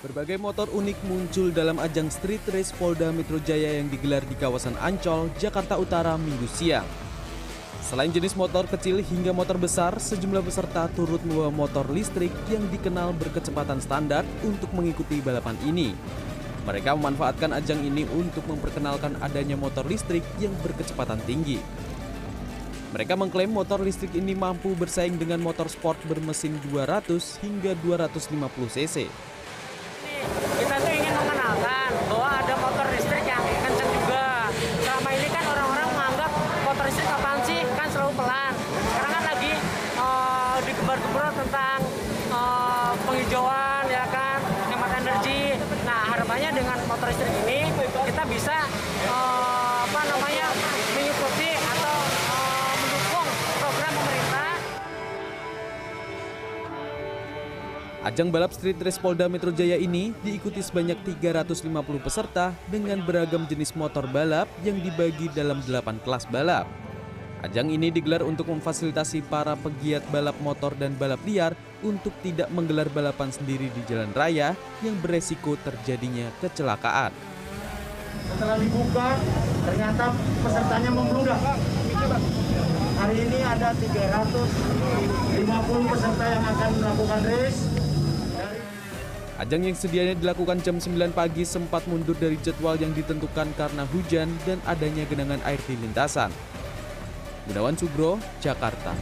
Berbagai motor unik muncul dalam ajang street race Polda Metro Jaya yang digelar di kawasan Ancol, Jakarta Utara minggu siang. Selain jenis motor kecil hingga motor besar, sejumlah peserta turut membawa motor listrik yang dikenal berkecepatan standar untuk mengikuti balapan ini. Mereka memanfaatkan ajang ini untuk memperkenalkan adanya motor listrik yang berkecepatan tinggi. Mereka mengklaim motor listrik ini mampu bersaing dengan motor sport bermesin 200 hingga 250 cc. kita tuh ingin mengenalkan bahwa ada motor listrik yang kenceng juga. Selama ini kan orang-orang menganggap motor listrik apaan sih? Kan selalu pelan. Sekarang kan lagi uh, digembar-gembar tentang eh, penghijauan ya kan, hemat energi. Nah harapannya dengan motor listrik ini kita bisa eh, apa namanya mengikuti atau eh, mendukung program pemerintah Ajang balap street race Polda Metro Jaya ini diikuti sebanyak 350 peserta dengan beragam jenis motor balap yang dibagi dalam 8 kelas balap. Ajang ini digelar untuk memfasilitasi para pegiat balap motor dan balap liar untuk tidak menggelar balapan sendiri di jalan raya yang beresiko terjadinya kecelakaan. Setelah dibuka, ternyata pesertanya membludak. Hari ini ada 350 peserta yang akan melakukan race. Ajang yang sedianya dilakukan jam 9 pagi sempat mundur dari jadwal yang ditentukan karena hujan dan adanya genangan air di lintasan. Gunawan Sugro, Jakarta.